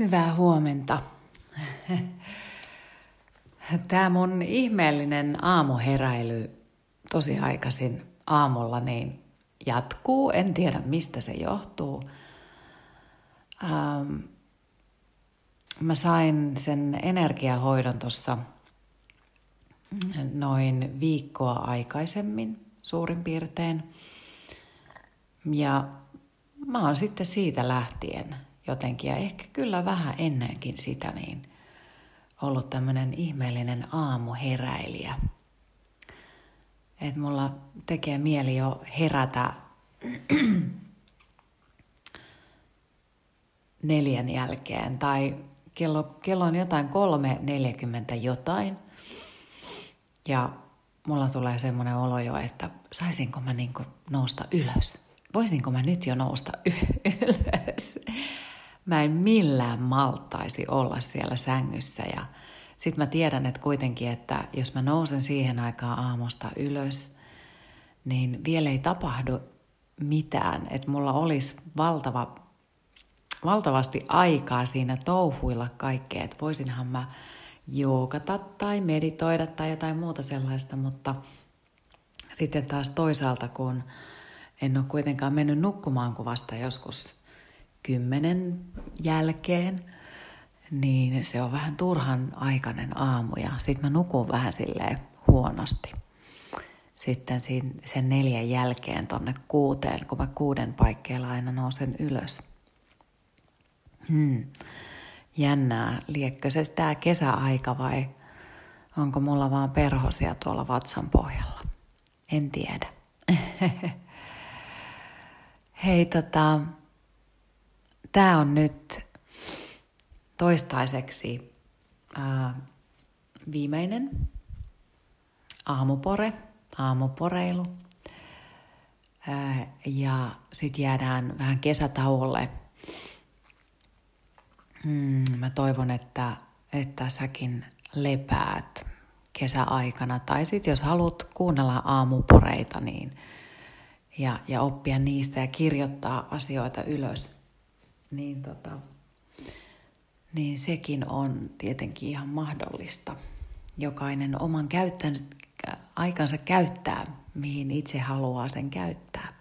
Hyvää huomenta. Tämä mun ihmeellinen aamuheräily tosi aikaisin aamulla niin jatkuu. En tiedä mistä se johtuu. Ähm, mä sain sen energiahoidon tuossa noin viikkoa aikaisemmin suurin piirtein. Ja mä oon sitten siitä lähtien jotenkin, ja ehkä kyllä vähän ennenkin sitä, niin ollut tämmöinen ihmeellinen aamuheräilijä. Että mulla tekee mieli jo herätä neljän jälkeen tai kello, kello on jotain 3.40 jotain. Ja mulla tulee semmoinen olo jo, että saisinko mä niin nousta ylös. Voisinko mä nyt jo nousta ylös? Mä en millään maltaisi olla siellä sängyssä ja sitten mä tiedän, että kuitenkin, että jos mä nousen siihen aikaan aamusta ylös, niin vielä ei tapahdu mitään. Että mulla olisi valtava, valtavasti aikaa siinä touhuilla kaikkea. Että voisinhan mä joogata tai meditoida tai jotain muuta sellaista, mutta sitten taas toisaalta, kun en ole kuitenkaan mennyt nukkumaan kuin vasta joskus kymmenen jälkeen, niin se on vähän turhan aikainen aamu ja sitten mä nukun vähän silleen huonosti. Sitten sen neljän jälkeen tonne kuuteen, kun mä kuuden paikkeilla aina nousen ylös. Hmm. Jännää, liekkö se tämä kesäaika vai onko mulla vaan perhosia tuolla vatsan pohjalla? En tiedä. Hei, tota, tämä on nyt toistaiseksi ää, viimeinen aamupore, aamuporeilu. Ää, ja sitten jäädään vähän kesätauolle. Hmm, mä toivon, että, että säkin lepäät kesäaikana. Tai sitten jos haluat kuunnella aamuporeita niin, ja, ja oppia niistä ja kirjoittaa asioita ylös, niin, tota, niin sekin on tietenkin ihan mahdollista. Jokainen oman käyttän, aikansa käyttää, mihin itse haluaa sen käyttää.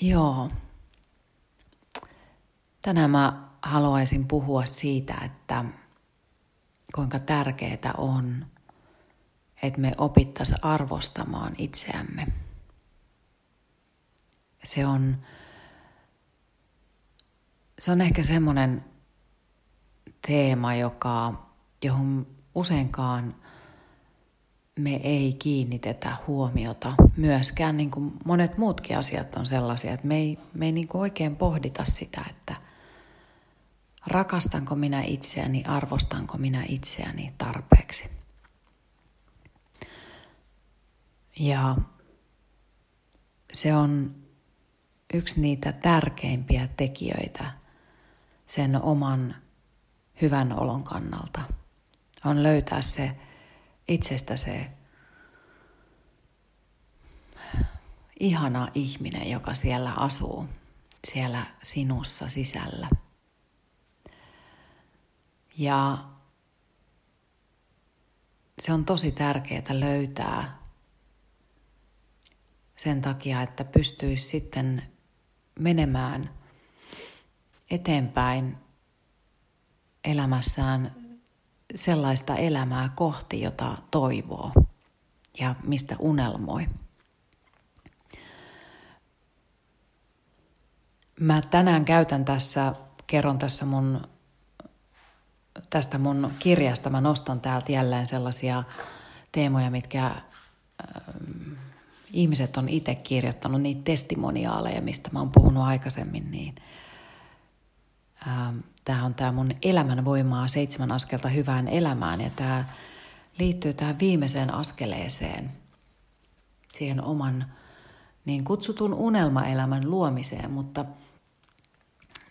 Joo. Tänään mä haluaisin puhua siitä, että kuinka tärkeää on, että me opittaisiin arvostamaan itseämme. Se on se on ehkä semmoinen teema, joka, johon useinkaan me ei kiinnitetä huomiota. Myöskään niin kuin monet muutkin asiat on sellaisia, että me ei, me ei niin kuin oikein pohdita sitä, että rakastanko minä itseäni, arvostanko minä itseäni tarpeeksi. Ja se on yksi niitä tärkeimpiä tekijöitä – sen oman hyvän olon kannalta. On löytää se itsestä se ihana ihminen, joka siellä asuu, siellä sinussa sisällä. Ja se on tosi tärkeää löytää sen takia, että pystyisi sitten menemään – eteenpäin elämässään sellaista elämää kohti, jota toivoo ja mistä unelmoi. Mä tänään käytän tässä, kerron tässä mun, tästä mun kirjasta, mä nostan täältä jälleen sellaisia teemoja, mitkä äh, ihmiset on itse kirjoittanut, niitä testimoniaaleja, mistä mä oon puhunut aikaisemmin, niin – tämä on tämä mun elämänvoimaa seitsemän askelta hyvään elämään ja tämä liittyy tähän viimeiseen askeleeseen, siihen oman niin kutsutun unelmaelämän luomiseen, mutta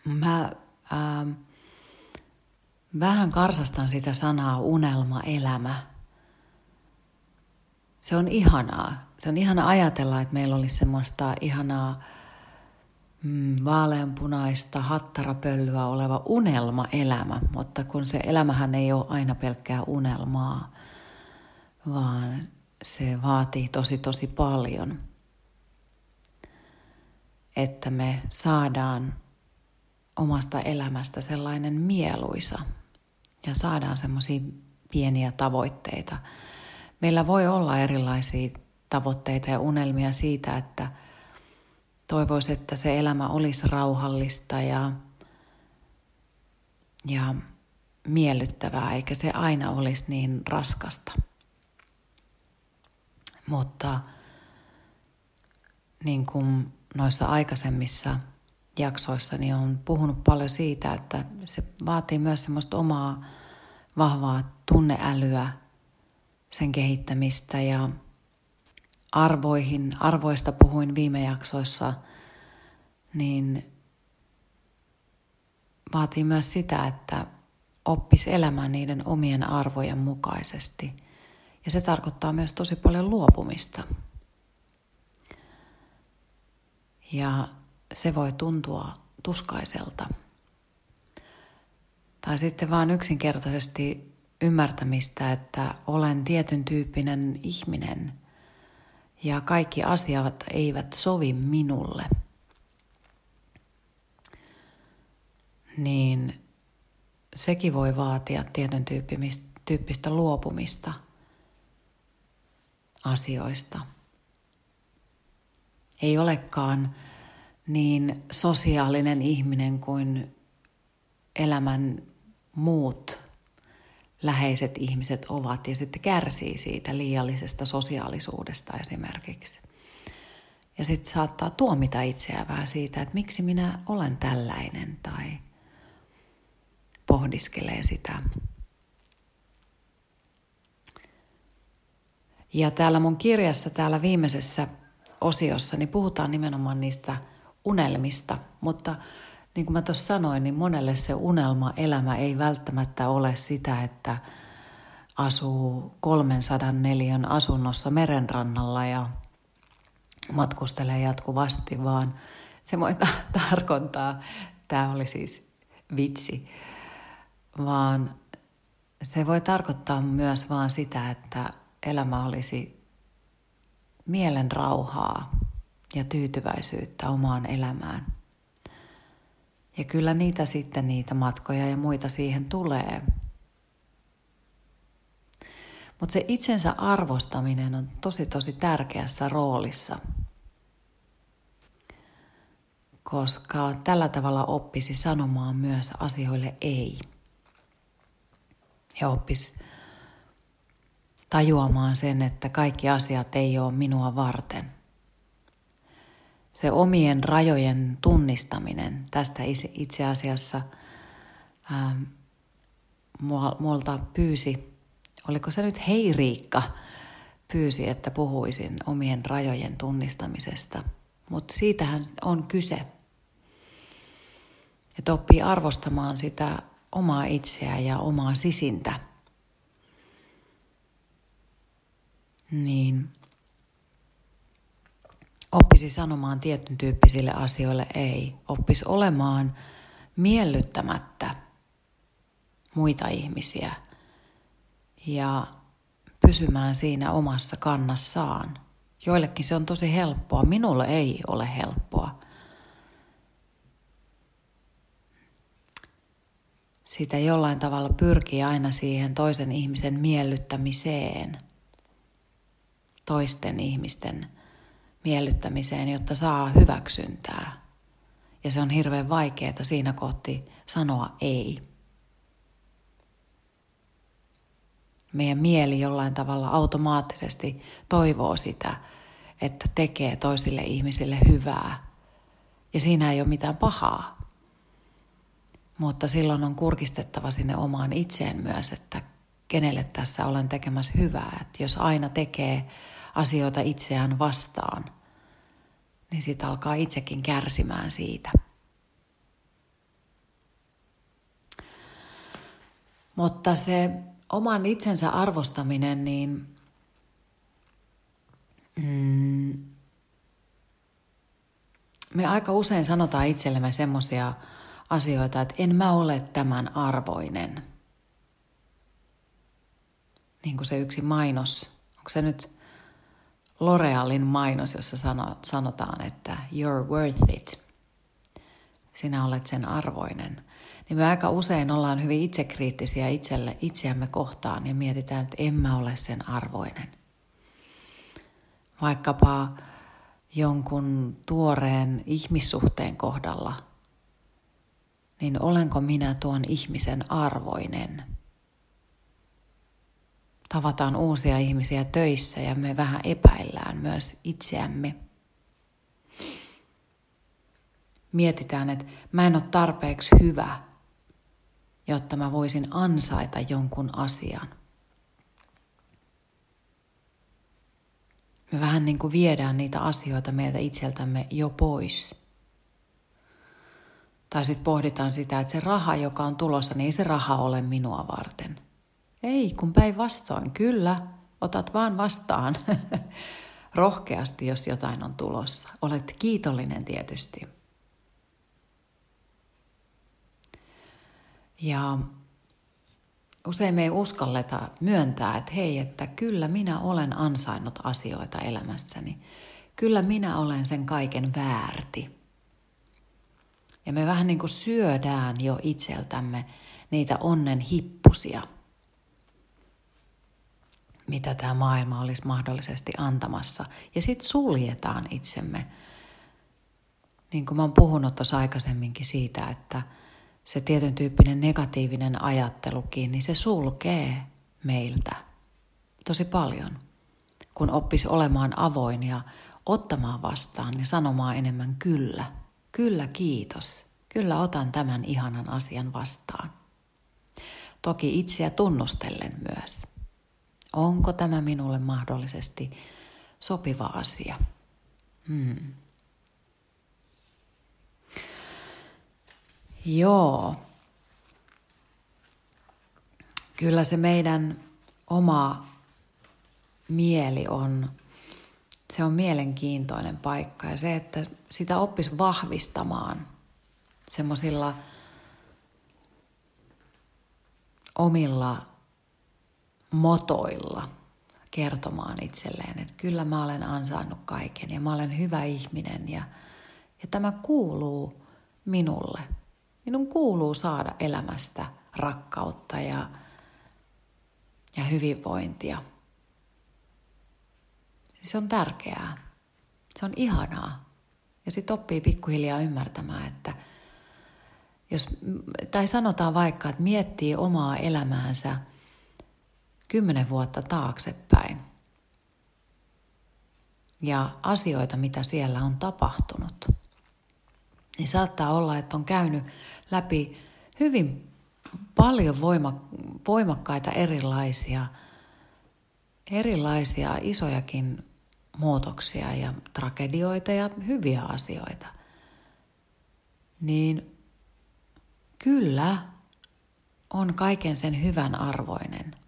mä ähm, vähän karsastan sitä sanaa unelmaelämä. Se on ihanaa. Se on ihana ajatella, että meillä olisi semmoista ihanaa mm, vaaleanpunaista hattarapölyä oleva unelmaelämä, mutta kun se elämähän ei ole aina pelkkää unelmaa, vaan se vaatii tosi tosi paljon, että me saadaan omasta elämästä sellainen mieluisa ja saadaan semmoisia pieniä tavoitteita. Meillä voi olla erilaisia tavoitteita ja unelmia siitä, että toivoisi, että se elämä olisi rauhallista ja, ja miellyttävää, eikä se aina olisi niin raskasta. Mutta niin kuin noissa aikaisemmissa jaksoissa, niin on puhunut paljon siitä, että se vaatii myös semmoista omaa vahvaa tunneälyä, sen kehittämistä ja arvoihin, arvoista puhuin viime jaksoissa, niin vaatii myös sitä, että oppis elämään niiden omien arvojen mukaisesti. Ja se tarkoittaa myös tosi paljon luopumista. Ja se voi tuntua tuskaiselta. Tai sitten vaan yksinkertaisesti ymmärtämistä, että olen tietyn tyyppinen ihminen ja kaikki asiat eivät sovi minulle. Niin sekin voi vaatia tietyn tyyppistä luopumista asioista. Ei olekaan niin sosiaalinen ihminen kuin elämän muut läheiset ihmiset ovat ja sitten kärsii siitä liiallisesta sosiaalisuudesta esimerkiksi. Ja sitten saattaa tuomita itseään vähän siitä, että miksi minä olen tällainen tai pohdiskelee sitä. Ja täällä mun kirjassa, täällä viimeisessä osiossa, niin puhutaan nimenomaan niistä unelmista, mutta niin kuin mä tuossa sanoin, niin monelle se unelma-elämä ei välttämättä ole sitä, että asuu 304 asunnossa merenrannalla ja matkustelee jatkuvasti, vaan se voi tarkoittaa, tämä oli siis vitsi, vaan se voi tarkoittaa myös vaan sitä, että elämä olisi mielen rauhaa ja tyytyväisyyttä omaan elämään – ja kyllä niitä sitten, niitä matkoja ja muita siihen tulee. Mutta se itsensä arvostaminen on tosi tosi tärkeässä roolissa, koska tällä tavalla oppisi sanomaan myös asioille ei. Ja oppisi tajuamaan sen, että kaikki asiat ei ole minua varten – se omien rajojen tunnistaminen, tästä itse asiassa ähm, multa pyysi, oliko se nyt Hei Riikka, pyysi, että puhuisin omien rajojen tunnistamisesta. Mutta siitähän on kyse. Että oppii arvostamaan sitä omaa itseä ja omaa sisintä. Niin oppisi sanomaan tietyn tyyppisille asioille ei. Oppisi olemaan miellyttämättä muita ihmisiä ja pysymään siinä omassa kannassaan. Joillekin se on tosi helppoa, minulle ei ole helppoa. Sitä jollain tavalla pyrkii aina siihen toisen ihmisen miellyttämiseen, toisten ihmisten miellyttämiseen, jotta saa hyväksyntää. Ja se on hirveän vaikeaa siinä kohti sanoa ei. Meidän mieli jollain tavalla automaattisesti toivoo sitä, että tekee toisille ihmisille hyvää. Ja siinä ei ole mitään pahaa. Mutta silloin on kurkistettava sinne omaan itseen myös, että kenelle tässä olen tekemässä hyvää. Että jos aina tekee asioita itseään vastaan, niin sitten alkaa itsekin kärsimään siitä. Mutta se oman itsensä arvostaminen, niin mm, me aika usein sanotaan itsellemme semmoisia asioita, että en mä ole tämän arvoinen. Niin kuin se yksi mainos, onko se nyt L'Orealin mainos, jossa sanotaan, että you're worth it. Sinä olet sen arvoinen. Niin me aika usein ollaan hyvin itsekriittisiä itselle, itseämme kohtaan ja mietitään, että en mä ole sen arvoinen. Vaikkapa jonkun tuoreen ihmissuhteen kohdalla, niin olenko minä tuon ihmisen arvoinen? Tavataan uusia ihmisiä töissä ja me vähän epäillään myös itseämme. Mietitään, että mä en ole tarpeeksi hyvä, jotta mä voisin ansaita jonkun asian – Me vähän niin kuin viedään niitä asioita meiltä itseltämme jo pois. Tai sitten pohditaan sitä, että se raha, joka on tulossa, niin ei se raha ole minua varten. Ei, kun päinvastoin, kyllä, otat vaan vastaan rohkeasti, jos jotain on tulossa. Olet kiitollinen tietysti. Ja usein me ei uskalleta myöntää, että hei, että kyllä minä olen ansainnut asioita elämässäni. Kyllä minä olen sen kaiken väärti. Ja me vähän niin kuin syödään jo itseltämme niitä onnen hippusia, mitä tämä maailma olisi mahdollisesti antamassa. Ja sitten suljetaan itsemme. Niin kuin mä oon puhunut tuossa aikaisemminkin siitä, että – se tietyn tyyppinen negatiivinen ajattelukin, niin se sulkee meiltä tosi paljon. Kun oppisi olemaan avoin ja ottamaan vastaan, niin sanomaan enemmän kyllä. Kyllä, kiitos. Kyllä otan tämän ihanan asian vastaan. Toki itseä tunnustellen myös. Onko tämä minulle mahdollisesti sopiva asia? Hmm. Joo. Kyllä se meidän oma mieli on, se on mielenkiintoinen paikka ja se, että sitä oppisi vahvistamaan semmoisilla omilla motoilla kertomaan itselleen, että kyllä mä olen ansainnut kaiken ja mä olen hyvä ihminen ja, ja tämä kuuluu minulle – Minun kuuluu saada elämästä rakkautta ja, ja hyvinvointia. Se on tärkeää. Se on ihanaa. Ja sitten oppii pikkuhiljaa ymmärtämään, että jos, tai sanotaan vaikka, että miettii omaa elämäänsä kymmenen vuotta taaksepäin ja asioita, mitä siellä on tapahtunut, niin saattaa olla, että on käynyt läpi hyvin paljon voima, voimakkaita erilaisia, erilaisia isojakin muutoksia ja tragedioita ja hyviä asioita. Niin kyllä on kaiken sen hyvän arvoinen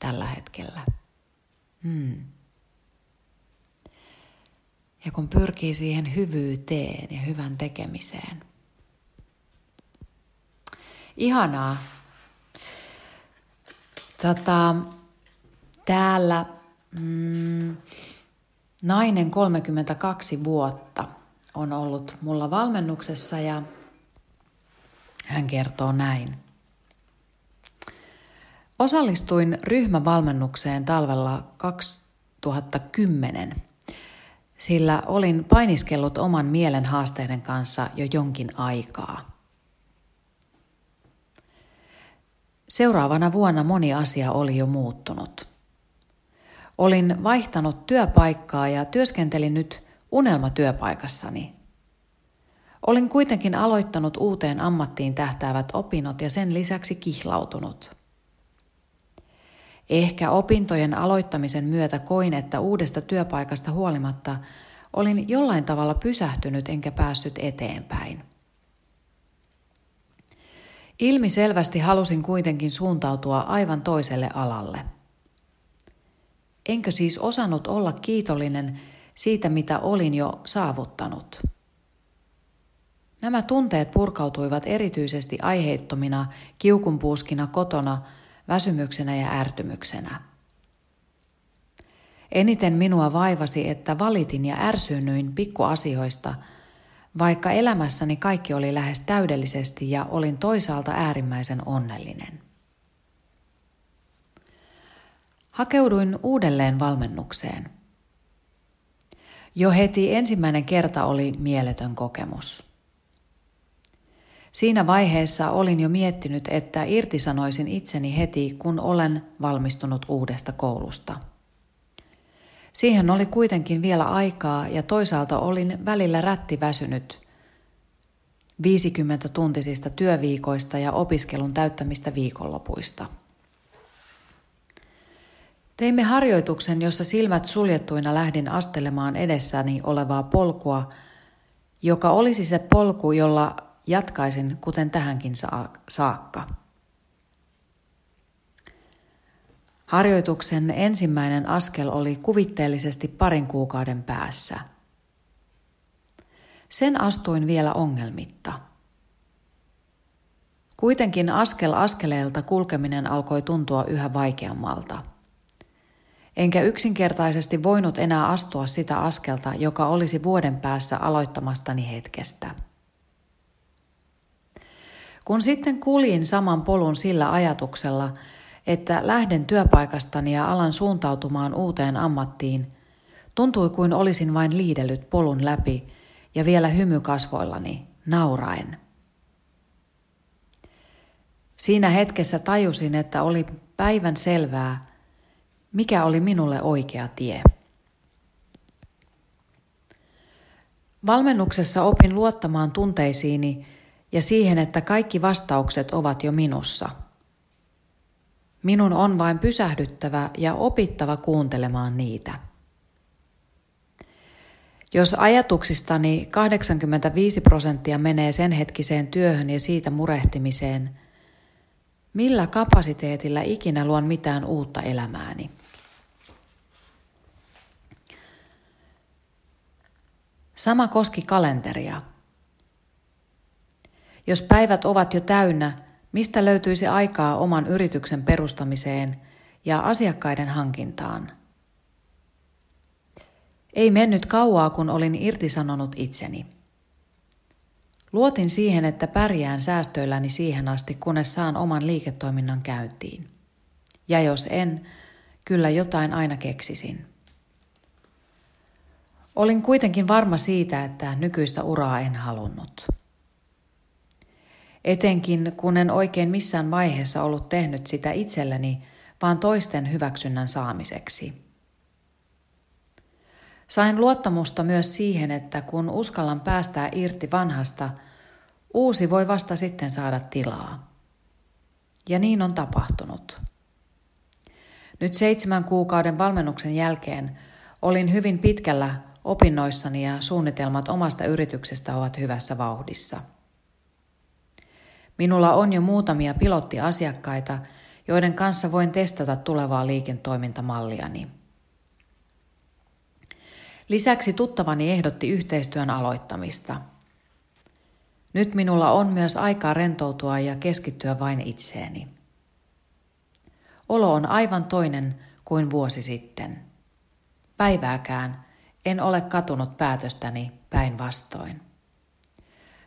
tällä hetkellä. Hmm. Ja kun pyrkii siihen hyvyyteen ja hyvän tekemiseen, Ihanaa. Tota, täällä mm, nainen 32 vuotta on ollut mulla valmennuksessa ja hän kertoo näin. Osallistuin ryhmävalmennukseen talvella 2010, sillä olin painiskellut oman mielen haasteiden kanssa jo jonkin aikaa. Seuraavana vuonna moni asia oli jo muuttunut. Olin vaihtanut työpaikkaa ja työskentelin nyt unelmatyöpaikassani. Olin kuitenkin aloittanut uuteen ammattiin tähtäävät opinnot ja sen lisäksi kihlautunut. Ehkä opintojen aloittamisen myötä koin, että uudesta työpaikasta huolimatta olin jollain tavalla pysähtynyt enkä päässyt eteenpäin. Ilmi selvästi halusin kuitenkin suuntautua aivan toiselle alalle. Enkö siis osannut olla kiitollinen siitä, mitä olin jo saavuttanut? Nämä tunteet purkautuivat erityisesti aiheettomina kiukunpuuskina kotona, väsymyksenä ja ärtymyksenä. Eniten minua vaivasi, että valitin ja ärsyynnyin pikkuasioista, vaikka elämässäni kaikki oli lähes täydellisesti ja olin toisaalta äärimmäisen onnellinen. Hakeuduin uudelleen valmennukseen. Jo heti ensimmäinen kerta oli mieletön kokemus. Siinä vaiheessa olin jo miettinyt, että irtisanoisin itseni heti, kun olen valmistunut uudesta koulusta. Siihen oli kuitenkin vielä aikaa ja toisaalta olin välillä rättiväsynyt 50 tuntisista työviikoista ja opiskelun täyttämistä viikonlopuista. Teimme harjoituksen, jossa silmät suljettuina lähdin astelemaan edessäni olevaa polkua, joka olisi se polku, jolla jatkaisin kuten tähänkin saakka. Harjoituksen ensimmäinen askel oli kuvitteellisesti parin kuukauden päässä. Sen astuin vielä ongelmitta. Kuitenkin askel askeleelta kulkeminen alkoi tuntua yhä vaikeammalta. Enkä yksinkertaisesti voinut enää astua sitä askelta, joka olisi vuoden päässä aloittamastani hetkestä. Kun sitten kuljin saman polun sillä ajatuksella, että lähden työpaikastani ja alan suuntautumaan uuteen ammattiin, tuntui kuin olisin vain liidellyt polun läpi ja vielä hymy kasvoillani, nauraen. Siinä hetkessä tajusin, että oli päivän selvää, mikä oli minulle oikea tie. Valmennuksessa opin luottamaan tunteisiini ja siihen, että kaikki vastaukset ovat jo minussa – Minun on vain pysähdyttävä ja opittava kuuntelemaan niitä. Jos ajatuksistani 85 prosenttia menee sen hetkiseen työhön ja siitä murehtimiseen, millä kapasiteetilla ikinä luon mitään uutta elämääni? Sama koski kalenteria. Jos päivät ovat jo täynnä, Mistä löytyisi aikaa oman yrityksen perustamiseen ja asiakkaiden hankintaan? Ei mennyt kauaa, kun olin irtisanonut itseni. Luotin siihen, että pärjään säästöilläni siihen asti, kunnes saan oman liiketoiminnan käyntiin. Ja jos en, kyllä jotain aina keksisin. Olin kuitenkin varma siitä, että nykyistä uraa en halunnut. Etenkin kun en oikein missään vaiheessa ollut tehnyt sitä itselleni, vaan toisten hyväksynnän saamiseksi. Sain luottamusta myös siihen, että kun uskallan päästää irti vanhasta, uusi voi vasta sitten saada tilaa. Ja niin on tapahtunut. Nyt seitsemän kuukauden valmennuksen jälkeen olin hyvin pitkällä opinnoissani ja suunnitelmat omasta yrityksestä ovat hyvässä vauhdissa – Minulla on jo muutamia pilottiasiakkaita, joiden kanssa voin testata tulevaa liiketoimintamalliani. Lisäksi tuttavani ehdotti yhteistyön aloittamista. Nyt minulla on myös aikaa rentoutua ja keskittyä vain itseeni. Olo on aivan toinen kuin vuosi sitten. Päivääkään en ole katunut päätöstäni päinvastoin.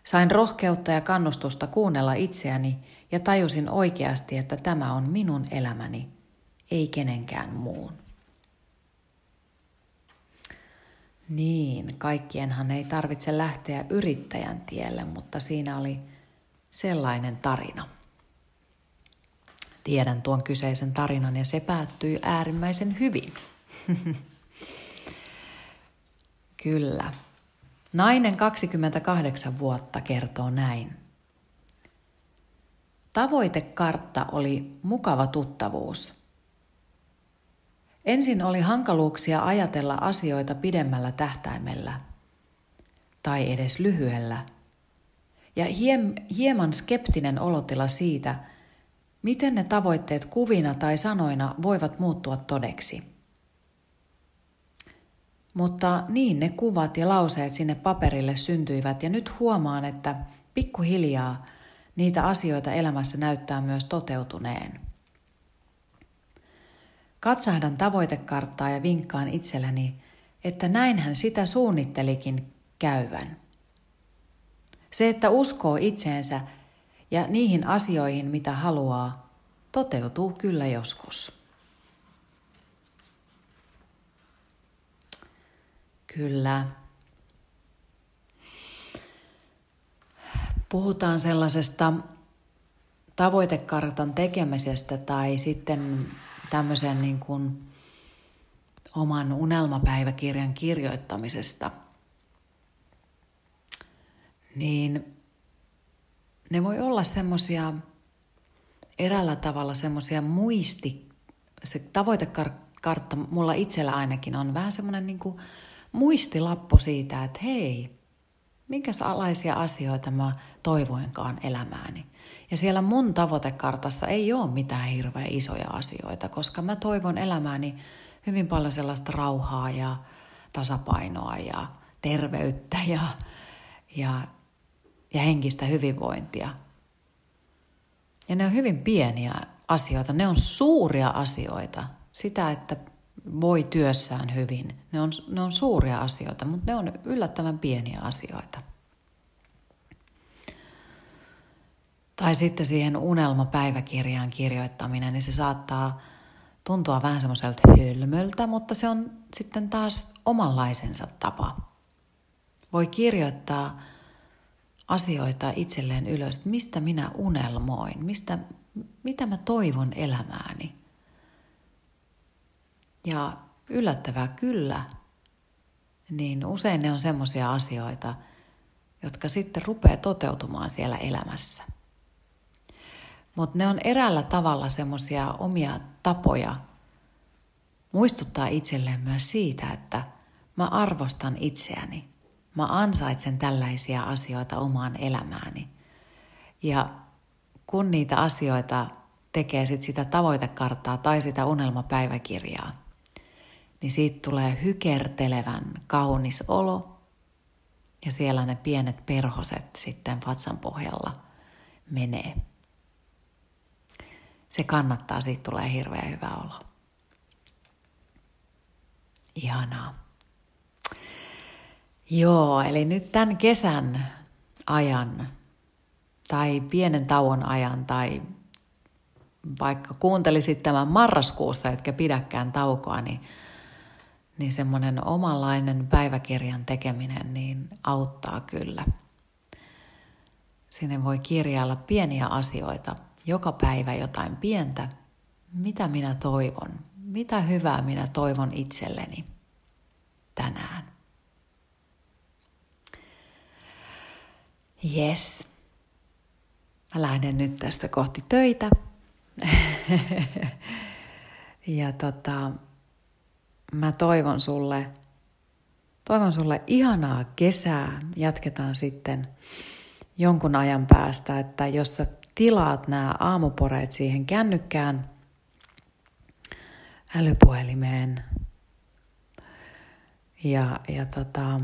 Sain rohkeutta ja kannustusta kuunnella itseäni ja tajusin oikeasti, että tämä on minun elämäni, ei kenenkään muun. Niin, kaikkienhan ei tarvitse lähteä yrittäjän tielle, mutta siinä oli sellainen tarina. Tiedän tuon kyseisen tarinan ja se päättyi äärimmäisen hyvin. Kyllä. Nainen 28 vuotta kertoo näin. Tavoitekartta oli mukava tuttavuus. Ensin oli hankaluuksia ajatella asioita pidemmällä tähtäimellä tai edes lyhyellä, ja hieman skeptinen olotila siitä, miten ne tavoitteet kuvina tai sanoina voivat muuttua todeksi. Mutta niin ne kuvat ja lauseet sinne paperille syntyivät ja nyt huomaan, että pikkuhiljaa niitä asioita elämässä näyttää myös toteutuneen. Katsahdan tavoitekarttaa ja vinkkaan itselleni, että näinhän sitä suunnittelikin käyvän. Se, että uskoo itseensä ja niihin asioihin, mitä haluaa, toteutuu kyllä joskus. Kyllä. Puhutaan sellaisesta tavoitekartan tekemisestä tai sitten tämmöisen niin kuin oman unelmapäiväkirjan kirjoittamisesta, niin ne voi olla semmoisia eräällä tavalla semmoisia muisti, se tavoitekartta mulla itsellä ainakin on vähän semmoinen niin kuin muistilappu siitä, että hei, minkälaisia asioita mä toivoinkaan elämääni. Ja siellä mun tavoitekartassa ei ole mitään hirveän isoja asioita, koska mä toivon elämääni hyvin paljon sellaista rauhaa ja tasapainoa ja terveyttä ja, ja, ja henkistä hyvinvointia. Ja ne on hyvin pieniä asioita, ne on suuria asioita. Sitä, että voi työssään hyvin. Ne on, ne on suuria asioita, mutta ne on yllättävän pieniä asioita. Tai sitten siihen unelmapäiväkirjaan kirjoittaminen, niin se saattaa tuntua vähän semmoiselta hölmöltä, mutta se on sitten taas omanlaisensa tapa. Voi kirjoittaa asioita itselleen ylös, että mistä minä unelmoin, mistä, mitä mä toivon elämääni – ja yllättävää kyllä, niin usein ne on semmoisia asioita, jotka sitten rupeaa toteutumaan siellä elämässä. Mutta ne on eräällä tavalla semmoisia omia tapoja muistuttaa itselleen myös siitä, että mä arvostan itseäni. Mä ansaitsen tällaisia asioita omaan elämääni. Ja kun niitä asioita tekee sit sitä tavoitekarttaa tai sitä unelmapäiväkirjaa, niin siitä tulee hykertelevän kaunis olo ja siellä ne pienet perhoset sitten vatsan pohjalla menee. Se kannattaa, siitä tulee hirveän hyvä olo. Ihanaa. Joo, eli nyt tämän kesän ajan tai pienen tauon ajan tai vaikka kuuntelisit tämän marraskuussa, etkä pidäkään taukoa, niin niin semmoinen omanlainen päiväkirjan tekeminen niin auttaa kyllä. Sinne voi kirjailla pieniä asioita, joka päivä jotain pientä, mitä minä toivon, mitä hyvää minä toivon itselleni tänään. Yes. Mä lähden nyt tästä kohti töitä. ja tota, mä toivon sulle, toivon sulle ihanaa kesää. Jatketaan sitten jonkun ajan päästä, että jos sä tilaat nämä aamuporeet siihen kännykkään, älypuhelimeen ja, ja tota,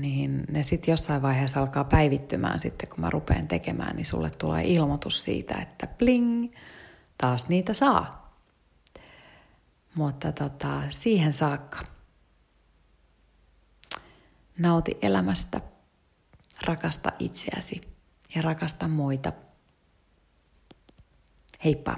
niin ne sitten jossain vaiheessa alkaa päivittymään sitten, kun mä rupean tekemään, niin sulle tulee ilmoitus siitä, että bling, taas niitä saa. Mutta tota, siihen saakka. Nauti elämästä, rakasta itseäsi ja rakasta muita. Heippa!